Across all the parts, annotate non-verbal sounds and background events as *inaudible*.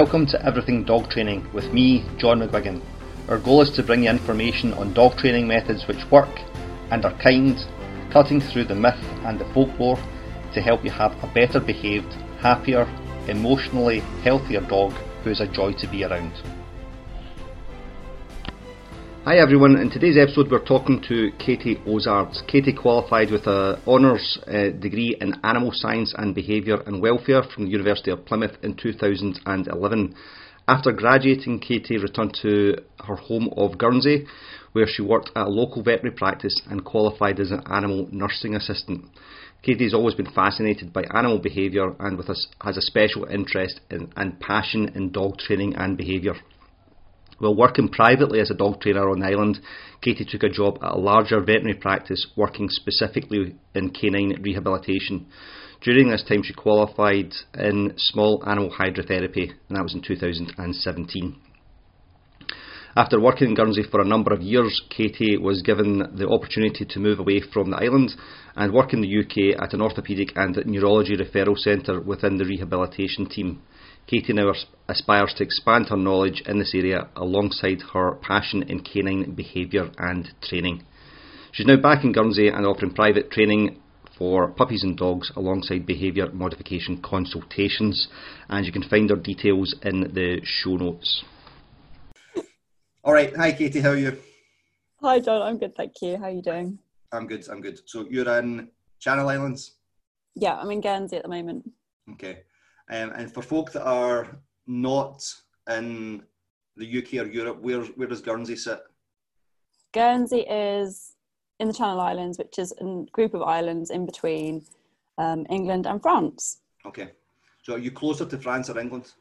Welcome to Everything Dog Training with me, John McGuigan. Our goal is to bring you information on dog training methods which work and are kind, cutting through the myth and the folklore to help you have a better behaved, happier, emotionally healthier dog who is a joy to be around. Hi everyone, in today's episode we're talking to Katie Ozards. Katie qualified with a honours uh, degree in Animal Science and Behaviour and Welfare from the University of Plymouth in 2011. After graduating, Katie returned to her home of Guernsey, where she worked at a local veterinary practice and qualified as an animal nursing assistant. Katie has always been fascinated by animal behaviour and us, has a special interest in, and passion in dog training and behaviour. While working privately as a dog trainer on the island, Katie took a job at a larger veterinary practice working specifically in canine rehabilitation. During this time, she qualified in small animal hydrotherapy, and that was in 2017. After working in Guernsey for a number of years, Katie was given the opportunity to move away from the island and work in the UK at an orthopaedic and neurology referral centre within the rehabilitation team. Katie now aspires to expand her knowledge in this area alongside her passion in canine behaviour and training. She's now back in Guernsey and offering private training for puppies and dogs alongside behaviour modification consultations, and you can find her details in the show notes. All right, hi Katie, how are you? Hi John, I'm good, thank you. How are you doing? I'm good, I'm good. So you're in Channel Islands? Yeah, I'm in Guernsey at the moment. Okay. Um, and for folk that are not in the UK or Europe, where where does Guernsey sit? Guernsey is in the Channel Islands, which is a group of islands in between um, England and France. Okay. So are you closer to France or England?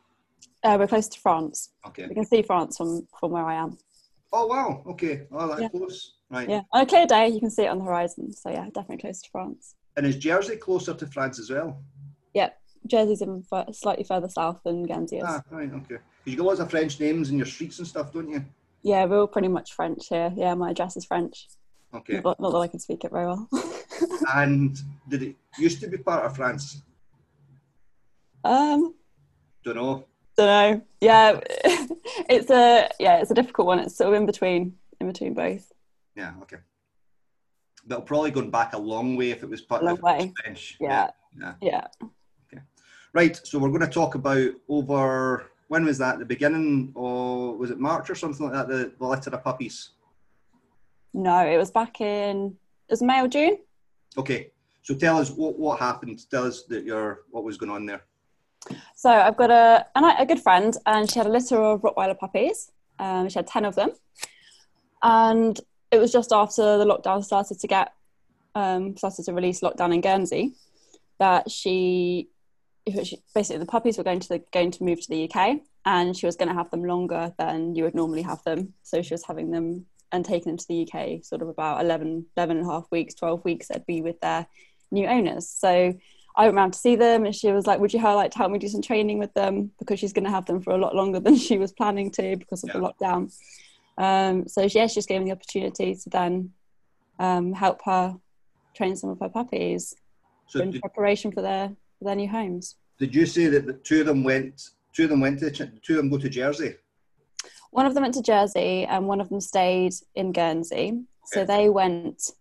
Uh, we're close to France. Okay. We can see France from, from where I am. Oh wow! Okay. Oh, that's yeah. close. Right. Yeah. On a clear day, you can see it on the horizon. So yeah, definitely close to France. And is Jersey closer to France as well? Yeah. Jersey's even slightly further south than Guernsey is. Ah, right, okay. Because You got lots of French names in your streets and stuff, don't you? Yeah, we're all pretty much French here. Yeah, my address is French. Okay. Not, not that I can speak it very well. *laughs* and did it used to be part of France? Um. Don't know. Don't know. Yeah, *laughs* it's a yeah, it's a difficult one. It's sort of in between, in between both. Yeah. Okay. But probably going back a long way if it was part of French. Yeah. Yeah. yeah. Right, so we're going to talk about over when was that? The beginning or was it March or something like that? The, the litter of puppies. No, it was back in it was May or June. Okay, so tell us what what happened. Tell us that your what was going on there. So I've got a a good friend, and she had a litter of Rottweiler puppies. Um, she had ten of them, and it was just after the lockdown started to get um, started to release lockdown in Guernsey that she basically the puppies were going to the, going to move to the UK and she was going to have them longer than you would normally have them. So she was having them and taking them to the UK sort of about 11 11 and a half weeks 12 weeks they'd be with their new owners. So I went around to see them and she was like would you like to help me do some training with them? Because she's going to have them for a lot longer *laughs* than she was planning to because of yeah. the lockdown. Um, so yeah she's given the opportunity to then um, help her train some of her puppies so in did, preparation for their their new homes. Did you say that the two of them went? Two of them went to two of them go to Jersey. One of them went to Jersey, and one of them stayed in Guernsey. Okay. So they went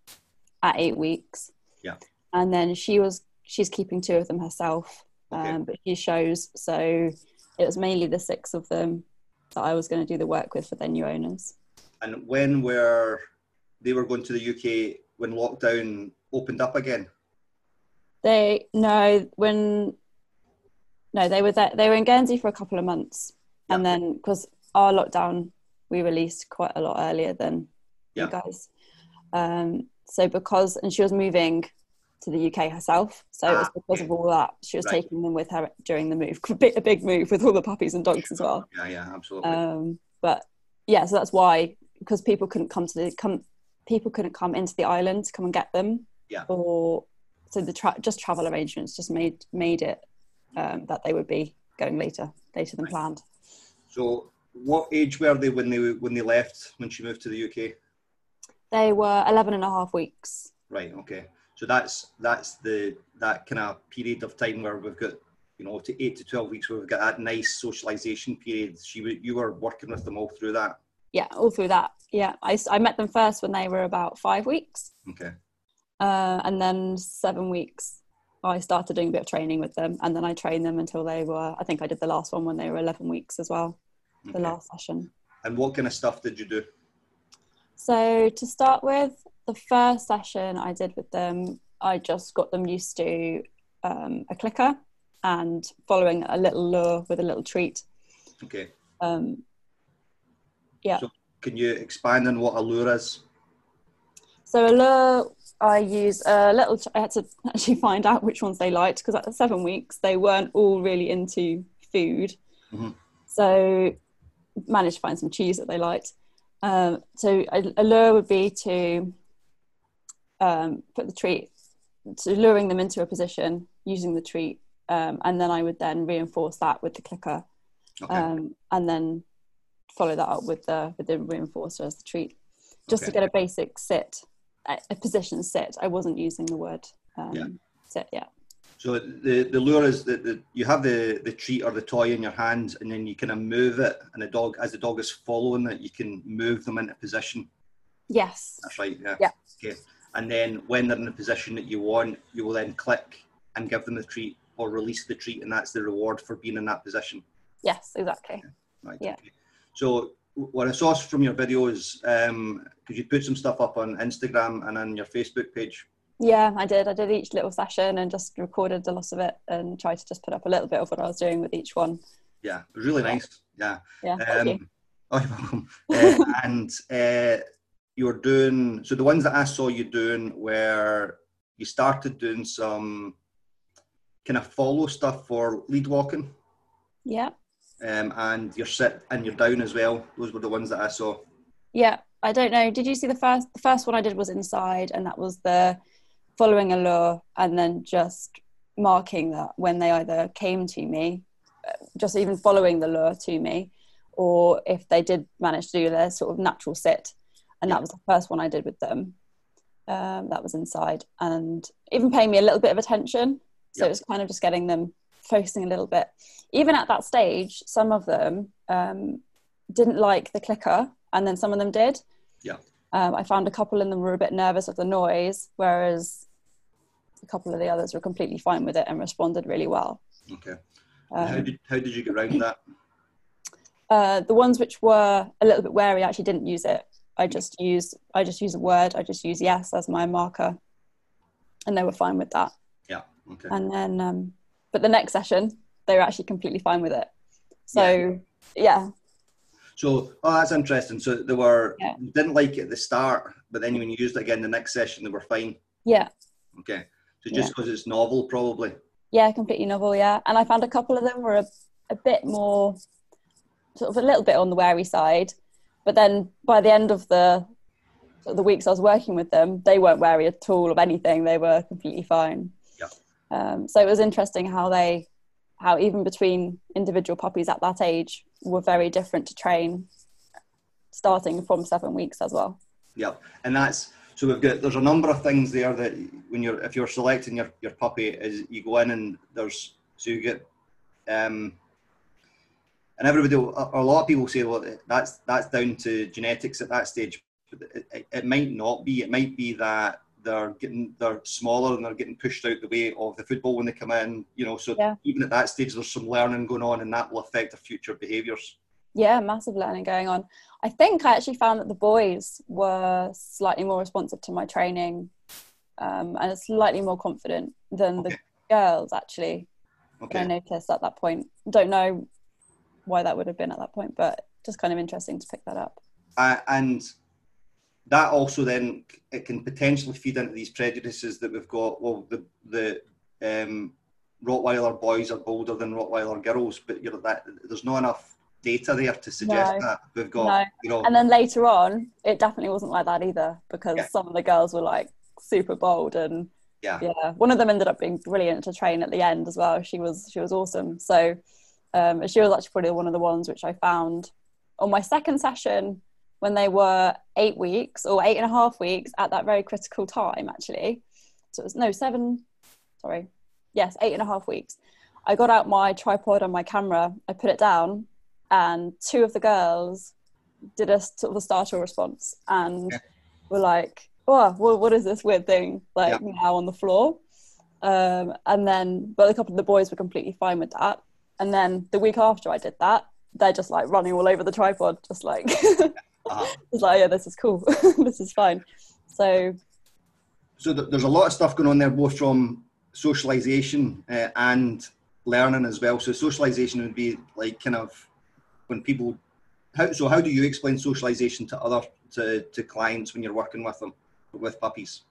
at eight weeks. Yeah. And then she was she's keeping two of them herself, okay. um, but she shows. So it was mainly the six of them that I was going to do the work with for their new owners. And when were they were going to the UK when lockdown opened up again? They no when no they were there, they were in Guernsey for a couple of months, yeah. and then because our lockdown we released quite a lot earlier than yeah. you guys. Um, so because and she was moving to the UK herself, so ah, it was ah, because okay. of all that she was right. taking them with her during the move. *laughs* A bit a big move with all the puppies and dogs as well. Yeah, yeah, absolutely. Um, but yeah, so that's why because people couldn't come to the come people couldn't come into the island to come and get them. Yeah. Or so the tra- just travel arrangements just made made it um, that they would be going later later than planned. So, what age were they when they when they left when she moved to the UK? They were 11 and a half weeks. Right. Okay. So that's that's the that kind of period of time where we've got you know, to eight to twelve weeks, where we've got that nice socialisation period. She, you were working with them all through that. Yeah, all through that. Yeah, I, I met them first when they were about five weeks. Okay. Uh, and then seven weeks, I started doing a bit of training with them, and then I trained them until they were. I think I did the last one when they were eleven weeks as well. The Okay. last session. And what kind of stuff did you do? So to start with, the first session I did with them, I just got them used to um, a clicker and following a little lure with a little treat. Okay. Um, yeah. So can you expand on what a lure is? So a lure, I use a little. I had to *laughs* actually find out which ones they liked because at the seven weeks they weren't all really into food. Mhm. So managed to find some cheese that they liked. Um, so a, a lure would be to um, put the treat, to luring them into a position using the treat, um, and then I would then reinforce that with the clicker, Okay. um, and then follow that up with the with the reinforcer as the treat, just to get a basic sit, a, position sit. I wasn't using the word um, Yeah. sit. Yeah. So the the lure is that the, you have the the treat or the toy in your hands, and then you kind of move it, and the dog as the dog is following it, you can move them into position. Yes. That's right. Yeah. Yeah. Okay. And then when they're in the position that you want, you will then click and give them the treat or release the treat, and that's the reward for being in that position. Yes. Exactly. Right. Yeah. Okay. So what I saw from your videos, um, could you put some stuff up on Instagram and on your Facebook page? Yeah, I did. I did each little session and just recorded a lot of it and tried to just put up a little bit of what I was doing with each one. Yeah, it was really nice. Yeah. Yeah. Um, *laughs* oh, you're welcome. Uh, and uh, you're doing so the ones that I saw you doing were you started doing some kind of follow stuff for lead walking, Yeah. Um, and your sit and your down as well. Those were the ones that I saw. Yeah. I don't know. Did you see the first? The first one I did was inside, and that was the following a lure and then just marking that when they either came to me, uh, just even following the lure to me, or if they did manage to do their sort of natural sit. And that was the first one I did with them. Um, that was inside, and even paying me a little bit of attention. So Yeah. it was kind of just getting them focusing a little bit. Even at that stage, some of them um, didn't like the clicker, and then some of them did. Yeah. Um, I found a couple of them were a bit nervous of the noise, whereas a couple of the others were completely fine with it and responded really well. Okay. And how Um, did how did you get around that? uh, the ones which were a little bit wary actually didn't use it. I just used I just use a word. I just use yes as my marker, and they were fine with that. Yeah. Okay. And then, um, but the next session they were actually completely fine with it. So yeah, So, oh, that's interesting. So they were Yeah. didn't like it at the start, but then when you used it again the next session, they were fine. yeah, Okay. So just because it's novel, probably. yeah, completely novel. Yeah, and I found a couple of them were a, a bit more, sort of a little bit on the wary side, but then by the end of the sort of the weeks I was working with them, they weren't wary at all of anything. They were completely fine. Um, so it was interesting how they, how even between individual puppies at that age were very different to train, starting from seven weeks as well. Yep, and that's so we've got there's a number of things there that when you're if you're selecting your, your puppy is you go in and there's so you get um and everybody a, lot of people say well that's that's down to genetics at that stage but it, it might not be it might be that they're getting they're smaller and they're getting pushed out the way of the football when they come in you know so Yeah. even at that stage there's some learning going on and that will affect their future behaviors Yeah, massive learning going on. I think I actually found that the boys were slightly more responsive to my training um, and slightly more confident than the girls, actually. okay I noticed at that point. Don't know why that would have been at that point, but just kind of interesting to pick that up. uh, and that also then it can potentially feed into these prejudices that we've got. Well, the the um, Rottweiler boys are bolder than Rottweiler girls, but you know that there's not enough data there to suggest No. that we've got. No. You know, And then later on, it definitely wasn't like that either because Yeah. some of the girls were like super bold and yeah, yeah one of them ended up being brilliant to train at the end as well she was she was awesome so um, she was actually probably one of the ones which i found on my second session when they were eight weeks or eight and a half weeks at that very critical time actually so it was no seven sorry yes eight and a half weeks I got out my tripod and my camera, I put it down, and two of the girls did a sort of a startle response and Yeah. were like, "Oh, what, what is this weird thing like Yeah. now on the floor?" Um, and then, but a couple of the boys were completely fine with that. And then the week after I did that, they're just like running all over the tripod, just like, Uh-huh. it's like, yeah, this is cool, *laughs* this is fine. So So th- there's a lot of stuff going on there, both from socialization uh, and learning as well. So socialization would be like kind of when people. How, so how do you explain socialization to other to, to clients when you're working with them with puppies?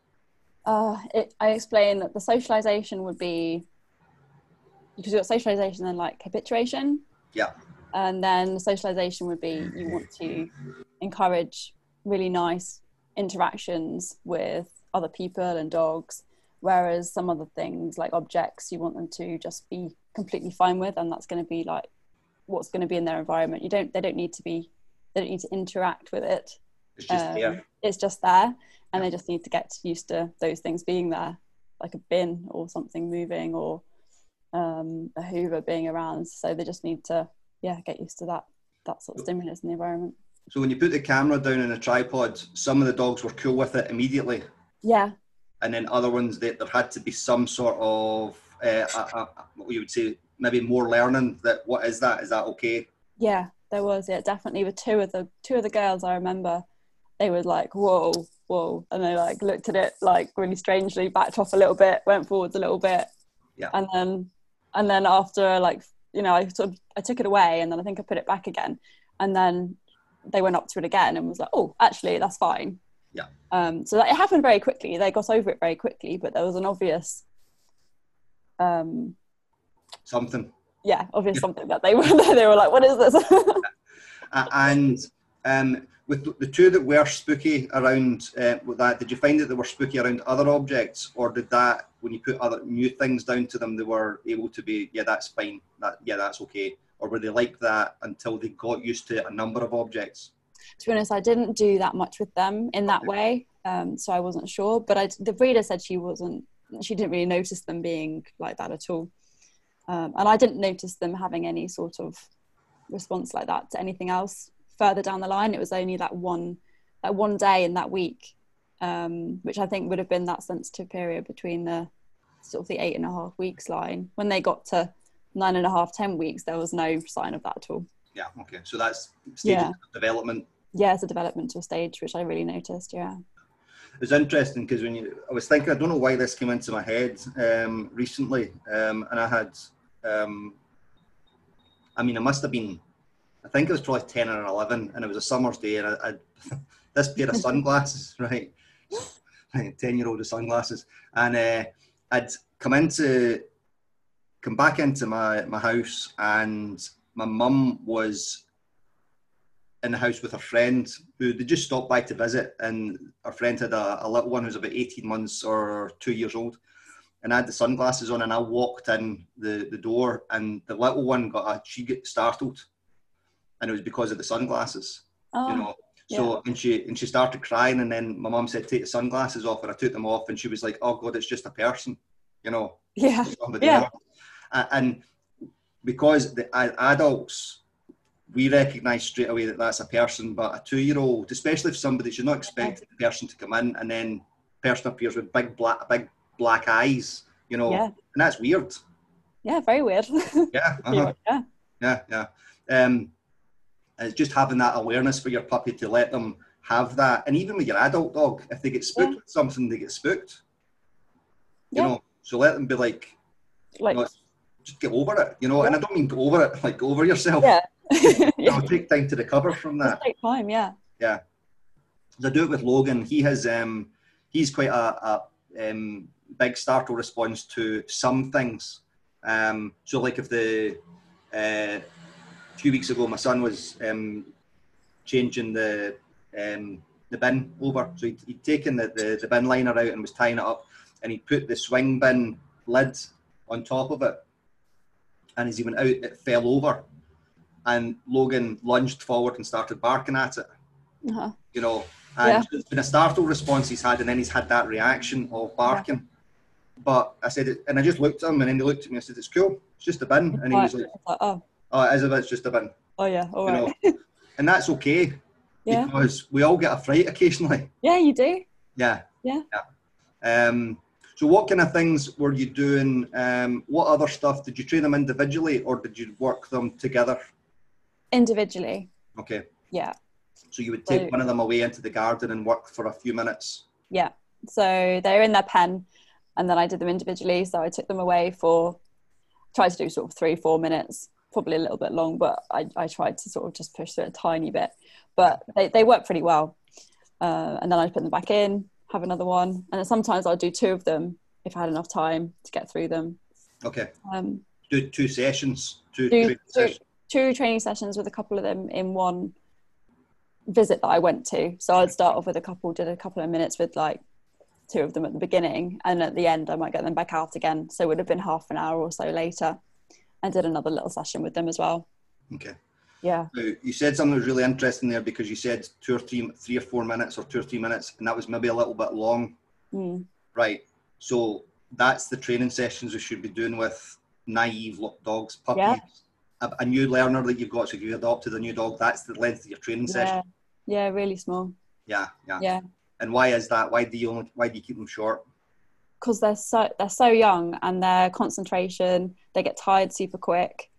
uh, it, I explain that the socialization would be because you've got socialization and like habituation. Yeah. And then socialization would be you want to encourage really nice interactions with other people and dogs, whereas some other things like objects you want them to just be completely fine with, and that's going to be like what's going to be in their environment. You don't they don't need to be they don't need to interact with it. It's just Um, there. It's just there, and they just need to get used to those things being there, like a bin or something moving or um, a Hoover being around. So they just need to, yeah, get used to that that sort of stimulus in the environment. So when you put the camera down in a tripod, some of the dogs were cool with it immediately, Yeah, and then other ones that there had to be some sort of uh, a, a, what you would say maybe more learning. That what is that? Is that okay? yeah, there was. Yeah, definitely. With two of the two of the girls, I remember they were like, "Whoa, whoa," and they like looked at it like really strangely, backed off a little bit, went forwards a little bit, Yeah. and then and then after like you know, I sort of I took it away, and then I think I put it back again, and then they went up to it again and was like, "Oh, actually, that's fine." Yeah. Um, so that, it happened very quickly. They got over it very quickly, but there was an obvious, um, Something. yeah, obvious something that they were *laughs* they were like, "What is this?" *laughs* Uh, and um, with the- two that were spooky around uh, with that, did you find that they were spooky around other objects, or did that when you put other new things down to them, they were able to be, yeah, that's fine, that yeah, that's okay, or were they like that until they got used to a number of objects? to be honest, I didn't do that much with them in that way, um, so I wasn't sure. But I, the breeder said she wasn't, she didn't really notice them being like that at all, um, and I didn't notice them having any sort of response like that to anything else further down the line. It was only that one, that one day in that week, um, which I think would have been that sensitive period between the sort of the eight and a half weeks line. When they got to nine and a half, ten weeks, there was no sign of that at all. Yeah, okay, so that's Yeah. of development. Yeah, it's a development to a stage which I really noticed. Yeah. It was interesting because when you, I was thinking, I don't know why this came into my head um, recently, um, and I had, um, I mean, it must have been, I think it was probably ten or eleven, and it was a summer's day, and I, I *laughs* this pair of sunglasses, *laughs* right, ten year old with sunglasses, and uh, I'd come into, come back into my my house, and my mum was in the house with her friend who they just stopped by to visit and her friend had a, a little one who's about 18 months or two years old. And I had the sunglasses on and I walked in the, the door and the little one got a she got startled and it was because of the sunglasses Oh, you know so and she and she started crying and then my mum said take the sunglasses off and I took them off and she was like oh god it's just a person you know yeah. somebody Yeah. else. And because the adults, we recognise straight away that that's a person, but a two-year-old, especially if somebody should not expect the person to come in and then person appears with big black, big black eyes, you know, Yeah. and that's weird. Yeah, very weird. *laughs* Yeah, uh-huh. yeah. yeah, yeah. Um, it's just having that awareness for your puppy to let them have that, and even with your adult dog, if they get spooked Yeah. with something, they get spooked. You Yeah. know, so let them be like, Like, you know, just get over it, you know. And I don't mean go over it, like go over yourself. yeah. *laughs* You yeah. know, take time to recover from that. Just take time, yeah. yeah. I do it with Logan. He has, um, he's quite a, a um, big startle response to some things. Um, so, like if the uh, a few weeks ago, my son was um, changing the um, the bin over. So he'd, he'd taken the, the, the bin liner out and was tying it up, and he put the swing bin lid on top of it. And as he went out, it fell over, and Logan lunged forward and started barking at it Uh-huh. you know. And Yeah. it's been a startle response he's had, and then he's had that reaction of barking. but I said, it, and I just looked at him, and then he looked at me. I said, "It's cool. It's just a bin." And he was like, like, "Oh, "Oh, it is if it's just a bin." oh yeah, all know, *laughs* and that's okay yeah, because we all get a fright occasionally. yeah, you do. Yeah. Yeah. Yeah. Um, so what kind of things were you doing? Um, what other stuff did you train them individually, or did you work them together? Individually, Okay. yeah. So you would take So- one of them away into the garden and work for a few minutes. Yeah. So they're in their pen, and then I did them individually. So I took them away for, tried to do sort of three, four minutes, probably a little bit long, but I, I tried to sort of just push through a tiny bit. But they, they work pretty well. Uh, and then I put them back in, have another one. And then sometimes I'll do two of them if I had enough time to get through them. Okay. Um, Do two sessions. Two, training do- sessions. two training sessions with a couple of them in one visit that I went to. So I'd start off with a couple, did a couple of minutes with like two of them at the beginning, and at the end I might get them back out again. So it would have been half an hour or so later, and did another little session with them as well. Okay. Yeah, Now, you said something that was really interesting there because you said two or three, three or four minutes or two or three minutes, and that was maybe a little bit long. mm. Right. So that's the training sessions we should be doing with naive dogs, puppies. Yeah. A, a new learner that you've got, so if you adopted a new dog, that's the length of your training session. yeah, yeah, really small. Yeah, yeah. Yeah, And why is that? Why do you only, why do you keep them short? Because they're so they're so young and their concentration they get tired super quick,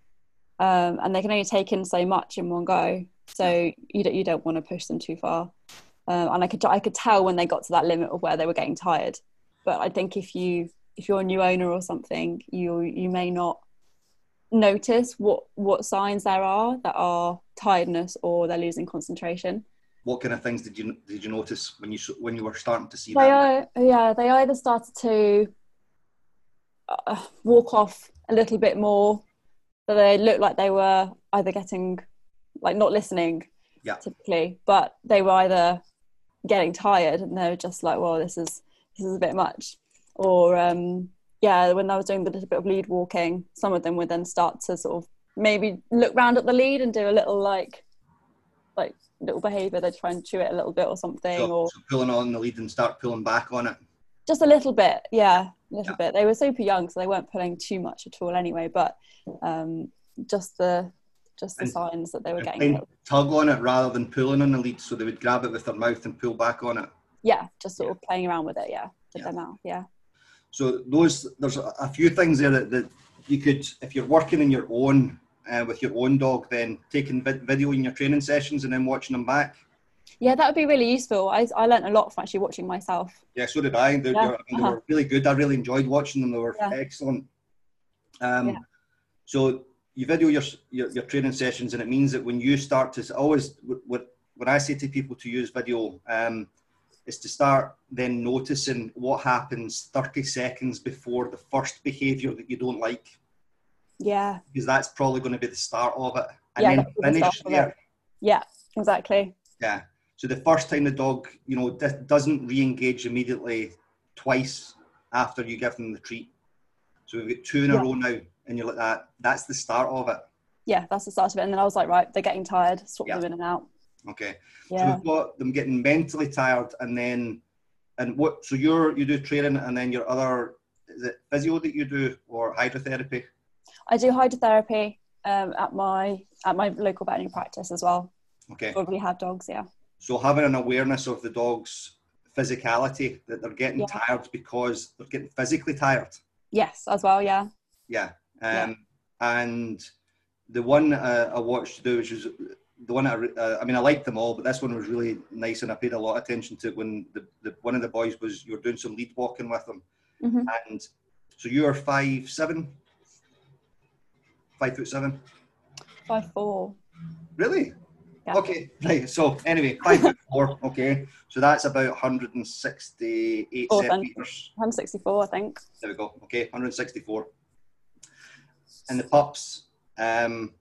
um, and they can only take in so much in one go. So you don't you don't want to push them too far. Um, and I could I could tell when they got to that limit of where they were getting tired. But I think if you if you're a new owner or something, you you may not notice what what signs there are that are tiredness or they're losing concentration. What kind of things did you did you notice when you when you were starting to see They that? are, yeah, they either started to uh, walk off a little bit more, so they looked like they were either getting, like, not listening, Yeah. typically, but they were either getting tired and they were just like, well, this is this is a bit much, or um, yeah, when I was doing the little bit of lead walking, some of them would then start to sort of maybe look round at the lead and do a little like, like little behaviour. They try and chew it a little bit or something, So, or so pulling on the lead and start pulling back on it. just a little bit yeah a little Yeah. bit they were super young so they weren't pulling too much at all anyway but um just the just the And- signs that they were getting trying a to little- tug on it rather than pulling on the lead, so they would grab it with their mouth and pull back on it. yeah just sort of playing around with it yeah with Yeah. their mouth yeah So those there's a, a few things there that, that you could, if you're working in your own uh, with your own dog, then taking vid- video in your training sessions and then watching them back. yeah that would be really useful i, I learned a lot from actually watching myself Yeah, so did I. They, Yeah, were- they uh-huh. were really good. I really enjoyed watching them. They were Yeah. excellent. Um, Yeah. So you video your, your your training sessions, and it means that when you start to always what when I say to people to use video, um, is to start then noticing what happens 30 seconds before the first behaviour that you don't like, yeah because that's probably going to be the start of it, and Yeah, then the finish it. there. yeah exactly Yeah. So the first time the dog, you know, d- doesn't re-engage immediately twice after you give them the treat. So we've got two in a Yeah. row now, and you're like that. That's the start of it. yeah that's the start of it and then i was like right they're getting tired swap Yeah. them in and out Okay. Yeah. So we've got them getting mentally tired, and then, and what? So you're you do training, and then your other is it physio that you do or hydrotherapy? I do hydrotherapy um, at my at my local veterinary practice as well Okay. for have dogs yeah So having an awareness of the dog's physicality that they're getting Yeah. tired because they're getting physically tired. yes as well yeah Yeah. Um, Yeah. And the one uh, I watched do, which was the one I, uh, I mean, I liked them all, but this one was really nice, and I paid a lot of attention to it when the, the one of the boys was you were doing some lead walking with them, Mhm. and so you are five seven, five foot seven. Five four. really? Yeah. Okay, right. So anyway, five foot four. Okay, so that's about 168 Four centimeters. 164 i think There we go. Okay, 164. And the pups um,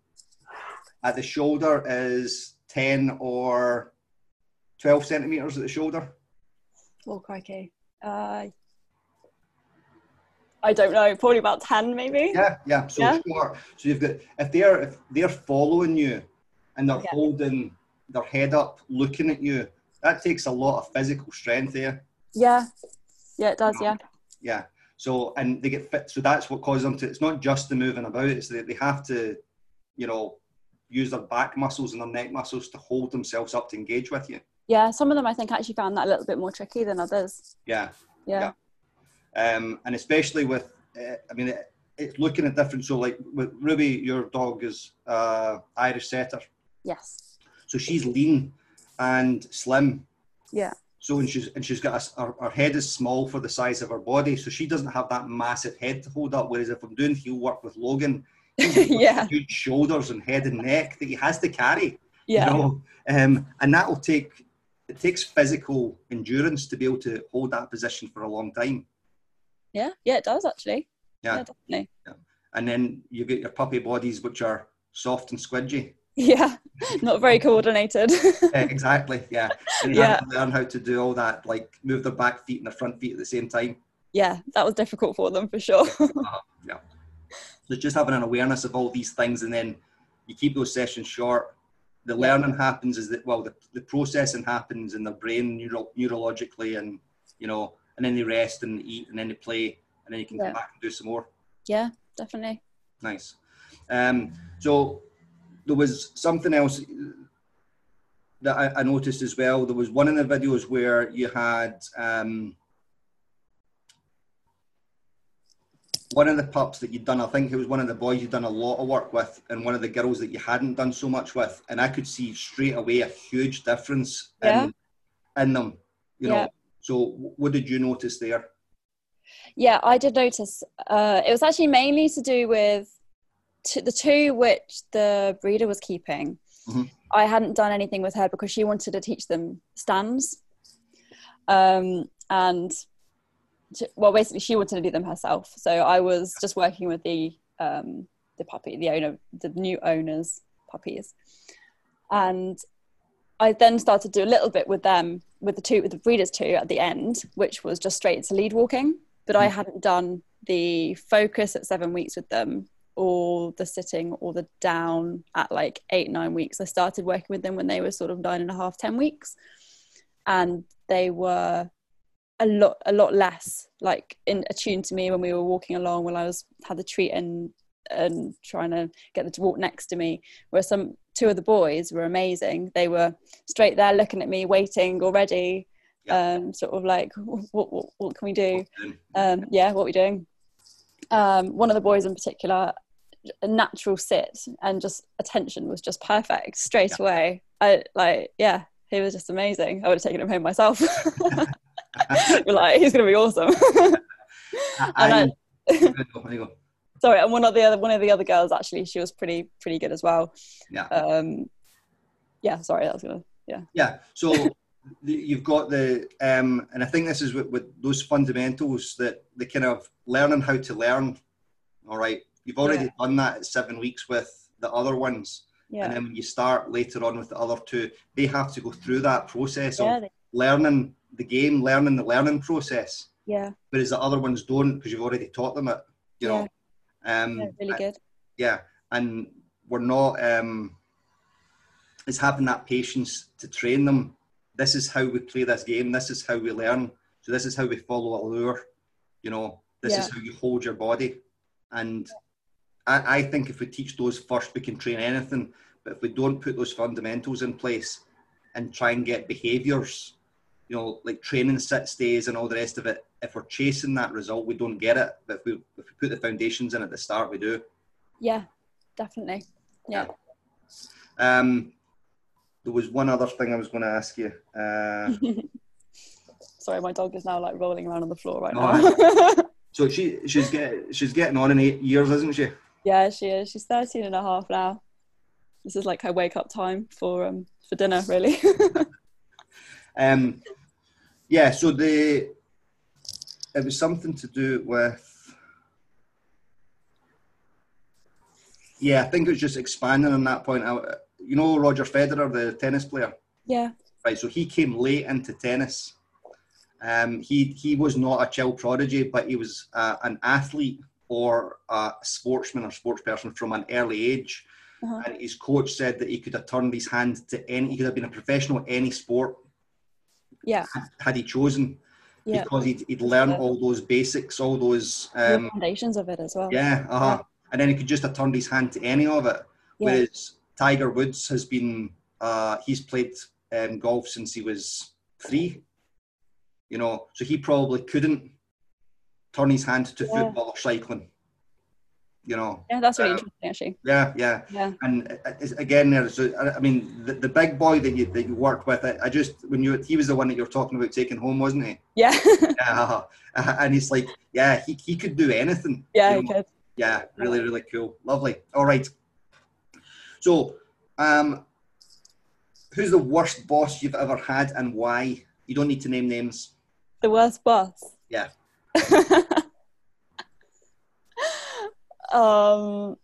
at the shoulder is 10 or 12 centimeters at the shoulder. Oh, crikey. Uh, I don't know. Probably about 10, maybe. Yeah, yeah. So Yeah. short. So you've got if they're if they're following you and they're Yeah. holding their head up, looking at you, that takes a lot of physical strength there. Yeah. Yeah, it does. Yeah. Yeah. So and they get fit. So that's what causes them to. It's not just the moving about. It's that they have to, you know, use their back muscles and their neck muscles to hold themselves up to engage with you. Yeah, some of them I think actually found that a little bit more tricky than others. Yeah. Yeah. yeah. Um, and especially with, uh, I mean, it, it's looking at different. So like with Ruby, your dog is uh, Irish setter. Yes. So she's lean and slim. Yeah. So and she's and she's got a, her, her head is small for the size of her body, so she doesn't have that massive head to hold up. Whereas if I'm doing heel work with Logan, *laughs* yeah, huge shoulders and head and neck that he has to carry. Yeah. You know? um, and that will take it takes physical endurance to be able to hold that position for a long time. Yeah, yeah, it does actually. Yeah, yeah definitely. Yeah. And then you get your puppy bodies, which are soft and squidgy. Yeah, *laughs* not very coordinated. *laughs* exactly. Yeah. And you yeah. have to learn how to do all that, like move their back feet and their front feet at the same time. Yeah, that was difficult for them for sure. *laughs* uh, yeah. So just having an awareness of all these things, and then you keep those sessions short. The learning happens is that well, the, the processing happens in their brain neuro, neurologically, and you know, and then they rest and eat, and then they play, and then you can yeah. come back and do some more. Yeah, definitely. Nice. Um, so there was something else that I, I, noticed as well. There was one of the videos where you had um, one of the pups that you'd done. I think it was one of the boys you'd done a lot of work with, and one of the girls that you hadn't done so much with. And I could see straight away a huge difference yeah. in, in them. You yeah. So, what did you notice there? Yeah, I did notice. Uh, it was actually mainly to do with t- the two which the breeder was keeping. Mm-hmm. I hadn't done anything with her because she wanted to teach them stands. Um, and to, well, basically, she wanted to do them herself. So I was just working with the um, the puppy, the owner, the new owners' puppies, and I then started to do a little bit with them, with the two, with the breeders two at the end, which was just straight to lead walking. But I mm. hadn't done the focus at seven weeks with them, or the sitting, or the down at like eight, nine weeks. I started working with them when they were sort of nine and a half, ten weeks, and they were a lot, a lot less like in attuned to me when we were walking along. When I was had the treat and and trying to get them to walk next to me. Where some two of the boys were amazing. They were straight there looking at me, waiting already. Yeah. Um, sort of like, what, what, what can we do? Um, yeah, what are we doing? Um, one of the boys in particular, a natural sit and just attention was just perfect straight yeah. away. I like, yeah, he was just amazing. I would have taken him home myself. *laughs* *laughs* like, he's going to be awesome. *laughs* and I, sorry and one of the other one of the other girls actually she was pretty pretty good as well. Yeah. Um yeah sorry that was gonna yeah. Yeah so you've got the um and i think this is with, with those fundamentals that the kind of learning how to learn all right? You've already yeah. done that at seven weeks with the other ones. Yeah. and then when you start later on with the other two they have to go through that process yeah, of they- learning the game learning the learning process. Yeah. Whereas the other ones don't because you've already taught them it you know um, yeah, really good. Yeah, and we're not. Um, it's having that patience to train them. This is how we play this game. This is how we learn. So this is how we follow a lure. You know, this Yeah. is how you hold your body. And I, I think if we teach those first, we can train anything. But if we don't put those fundamentals in place and try and get behaviours, you know, like training sit stays and all the rest of it, if we're chasing that result, we don't get it. But if we, if we put the foundations in at the start, we do. Yeah, definitely. Yeah. Um, there was one other thing I was going to ask you. Uh, *laughs* Sorry, my dog is now like rolling around on the floor right Oh, now. *laughs* *laughs* so she she's get she's getting on in eight years, isn't she? yeah, she is. She's 13 and a half now. This is like her wake up time for um for dinner, really. Um, yeah. So the it was something to do with. Yeah, I think it was just expanding on that point. I, you know Roger Federer, the tennis player. yeah. right? So he came late into tennis. Um, he he was not a child prodigy, but he was uh, an athlete or a sportsman or sports person from an early age. Uh-huh. And his coach said that he could have turned his hand to any. He could have been a professional at any sport Yeah. had he chosen. Yeah. because he'd, he'd learned Yeah. all those basics, all those um, foundations of it as well. yeah, uh-huh. and then he could just have turned his hand to any of it. Whereas Tiger Woods has been, uh, he's played um, golf since he was three, you know, so he probably couldn't turn his hand to football or cycling, you know. Yeah, that's really Uh, interesting actually. Yeah, yeah. Yeah. And uh, again, there's, I mean, the, the big boy that you that you worked with, I, I just when you he was the one that you're talking about taking home, wasn't he? Yeah. *laughs* Yeah, uh, and he's like, yeah, he, he could do anything. yeah, you know. could. Yeah, really, really cool. Lovely. All right. So, um, who's the worst boss you've ever had and why? You don't need to name names. The worst boss. Yeah. *laughs* um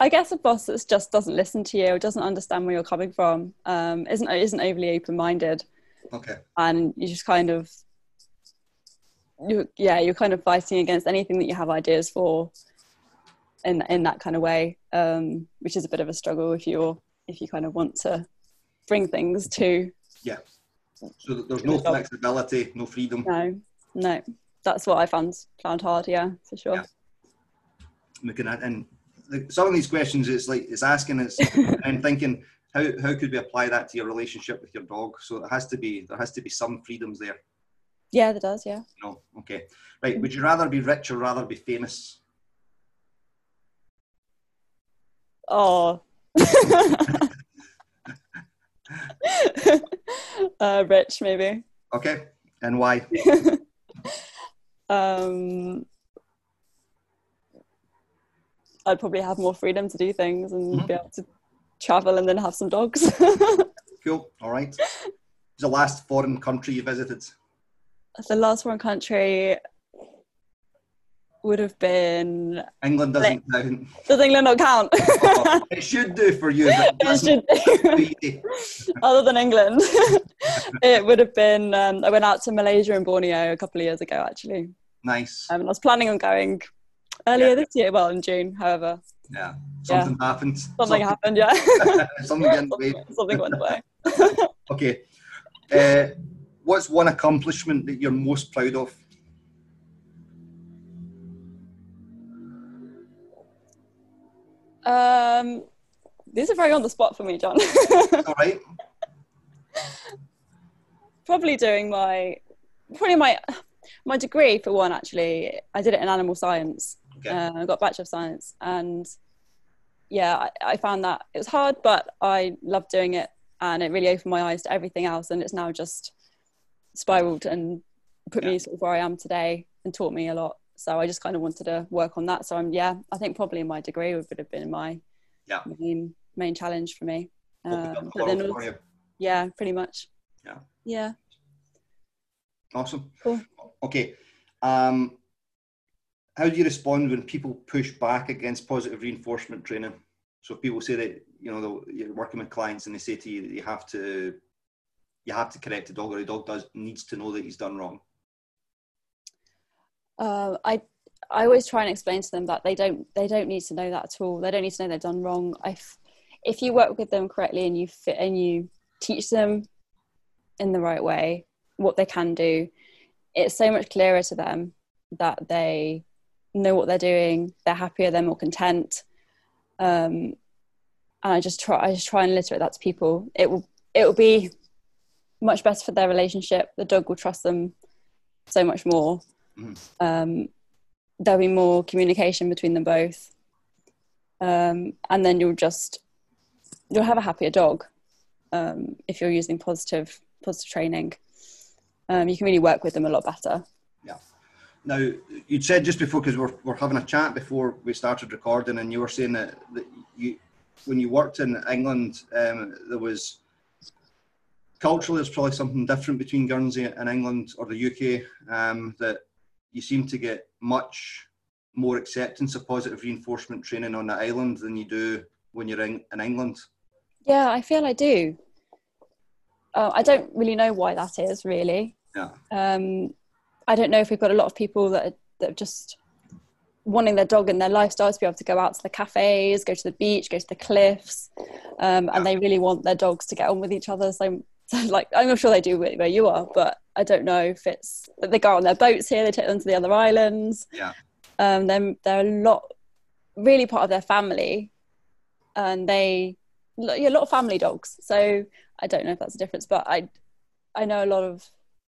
I guess a boss that just doesn't listen to you, doesn't understand where you're coming from, um, isn't isn't overly open minded, Okay. and you just kind of you yeah you're kind of fighting against anything that you have ideas for in in that kind of way, um, which is a bit of a struggle if you're if you kind of want to bring things to Yeah. So there's no flexibility, no freedom. no no that's what I found found hard yeah for sure. Yeah. Looking at and some of these questions, it's like it's asking, it's *laughs* and thinking, how how could we apply that to your relationship with your dog? So it has to be there has to be some freedoms there. Yeah, that does. Yeah. No, okay, right. Would you rather be rich or rather be famous? Oh. *laughs* *laughs* uh, rich, maybe. Okay, and why? Um, I'd probably have more freedom to do things and Mhm. be able to travel and then have some dogs. *laughs* Cool. All right. What's the last foreign country you visited? the last foreign country would have been. England doesn't count. Does England not count? *laughs* Oh, it should do for you, it *laughs* should- *laughs* other than England, it would have been. Um, I went out to Malaysia and Borneo a couple of years ago, actually. Nice. Um, and I was planning on going earlier Yeah. this year, well, in June, however. Yeah. Something happened. Something happened, yeah. Something got in the way. Something went away. Okay. Uh, what's one accomplishment that you're most proud of? Um, these are very on the spot for me, John. All right. *laughs* probably doing my, probably my, my degree for one. Actually, I did it in animal science. Okay. Uh, I got bachelor of science, and yeah, I, I found that it was hard, but I loved doing it, and it really opened my eyes to everything else. And it's now just spiraled and put me sort of where I am today, and taught me a lot. So I just kind of wanted to work on that. So I'm yeah, I think probably my degree would have been my Yeah. main main challenge for me. Um, but then also- yeah, pretty much. Yeah. Yeah. Awesome. Cool. Okay. Um, how do you respond when people push back against positive reinforcement training? So if people say that you know you're working with clients and they say to you that you have to you have to correct the dog or the dog does needs to know that he's done wrong. Uh, I I always try and explain to them that they don't they don't need to know that at all. They don't need to know they've done wrong. If if you work with them correctly and you fit and you teach them in the right way what they can do, it's so much clearer to them that they know what they're doing. They're happier. They're more content. Um, and I just try I just try and illiterate that to people. It will it will be much better for their relationship. The dog will trust them so much more um, there'll be more communication between them both. Um, and then you'll just you'll have a happier dog um, if you're using positive positive training. Um, you can really work with them a lot better. Yeah. Now you'd said just before because we're, we're having a chat before we started recording, and you were saying that, that you when you worked in England, um, there was culturally there's probably something different between Guernsey and England or the UK um, that you seem to get much more acceptance of positive reinforcement training on the island than you do when you're in, in England. yeah i feel i do uh, i don't really know why that is really Yeah. um, I don't know if we've got a lot of people that are, that are just wanting their dog and their lifestyle to be able to go out to the cafes, go to the beach, go to the cliffs, um, and they really want their dogs to get on with each other. So So like I'm not sure they do where you are, but I don't know if it's they go on their boats here, they take them to the other islands. Yeah. Um, then they're a lot, really part of their family, and they, yeah, a lot of family dogs. So I don't know if that's a difference, but I, I know a lot of,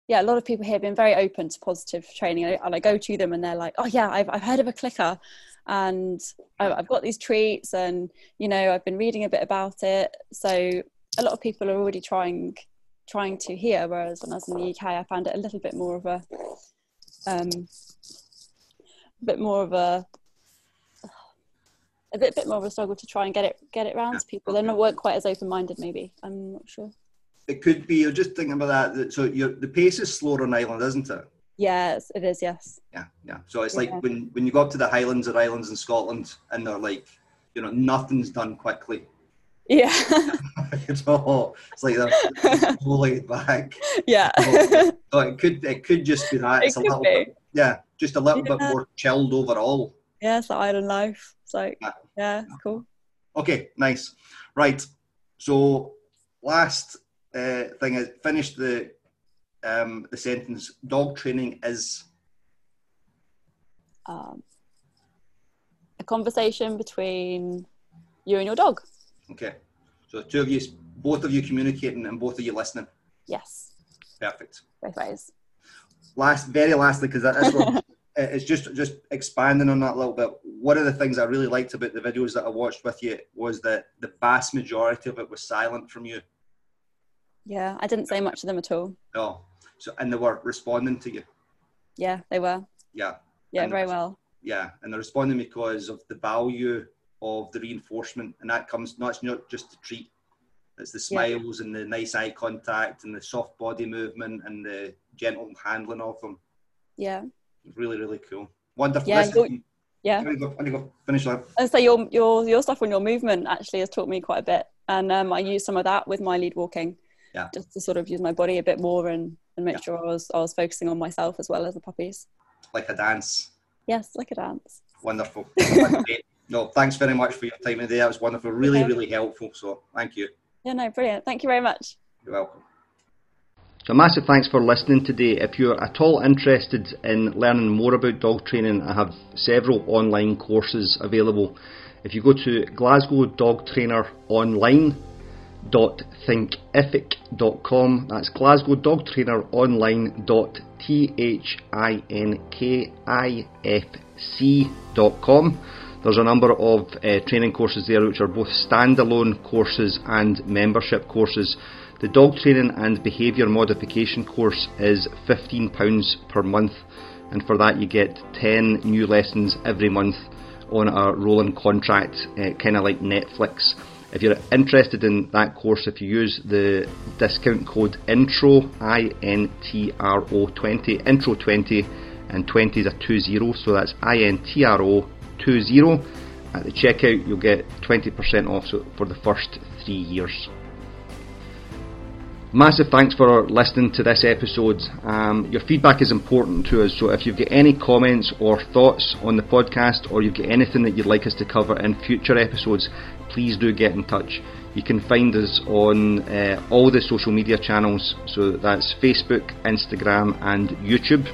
yeah, a lot of people here have been very open to positive training, and I go to them and they're like, oh yeah, I've I've heard of a clicker, and I've got these treats, and you know I've been reading a bit about it, so a lot of people are already trying trying to here whereas when i was in the uk i found it a little bit more of a um a bit more of a a bit, bit more of a struggle to try and get it get it around to people. They're not weren't quite as open-minded maybe. I'm not sure. It could be you're just thinking about that so the pace is slower on island isn't it? Yes it is yes. Yeah yeah. So it's like when when you go up to the highlands or islands in scotland and they're like you know nothing's done quickly yeah. *laughs* it's all it's like they're *laughs* back. Yeah. *laughs* so, it could it could just be that. It's it a little be. bit yeah, just a little yeah. bit more chilled overall. Yeah, it's the island life. It's like yeah, yeah it's cool. Okay, nice. Right. So last uh, thing is finish the um, the sentence. Dog training is um, a conversation between you and your dog. Okay. So the two of you, both of you communicating and both of you listening. Yes. Perfect. Both ways. Last, very lastly, because that's what *laughs* it's just just expanding on that a little bit. One of the things I really liked about the videos that I watched with you was that the vast majority of it was silent from you. Yeah, I didn't say much to them at all. No. So and they were responding to you. Yeah, they were. Yeah. Yeah, and very well. Yeah, and they're responding because of the value of the reinforcement, and that comes not not just the treat. It's the smiles yeah. and the nice eye contact and the soft body movement and the gentle handling of them. Yeah. Really, really cool. Wonderful. Yeah. yeah. Let me go, let me go finish that. I say your your your stuff on your movement actually has taught me quite a bit, and um, I use some of that with my lead walking. Yeah. Just to sort of use my body a bit more and, and make yeah. sure I was I was focusing on myself as well as the puppies. Like a dance. Yes, like a dance. Wonderful. *laughs* no, thanks very much for your time today. That was wonderful. Really, okay. really helpful. So thank you. Yeah, no, brilliant. Thank you very much. You're welcome. So massive thanks for listening today. If you're at all interested in learning more about dog training, I have several online courses available. If you go to Glasgow Dog Trainer Online, thinkific.com. That's Glasgow Dog Trainer Online dot T H I N K I F C.com. There's a number of uh, training courses there which are both standalone courses and membership courses. The dog training and behaviour modification course is £15 per month, and for that you get 10 new lessons every month on a rolling contract, uh, kind of like Netflix. If you're interested in that course, if you use the discount code INTRO, I N T R O 20, INTRO 20, and 20 is a 20, so that's I N T R O 20. At the checkout, you'll get 20% off for the first three years. Massive thanks for listening to this episode. Um, your feedback is important to us, so if you've got any comments or thoughts on the podcast, or you've got anything that you'd like us to cover in future episodes, please do get in touch. You can find us on uh, all the social media channels, so that's Facebook, Instagram, and YouTube.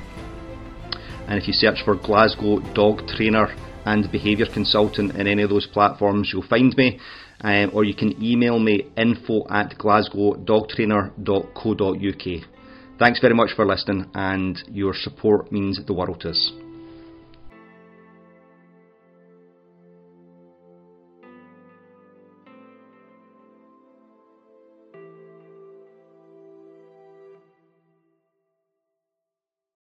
And if you search for Glasgow Dog Trainer and behaviour consultant in any of those platforms, you'll find me. Um, or you can email me info at glasgowdogtrainer.co.uk. Thanks very much for listening, and your support means the world to us.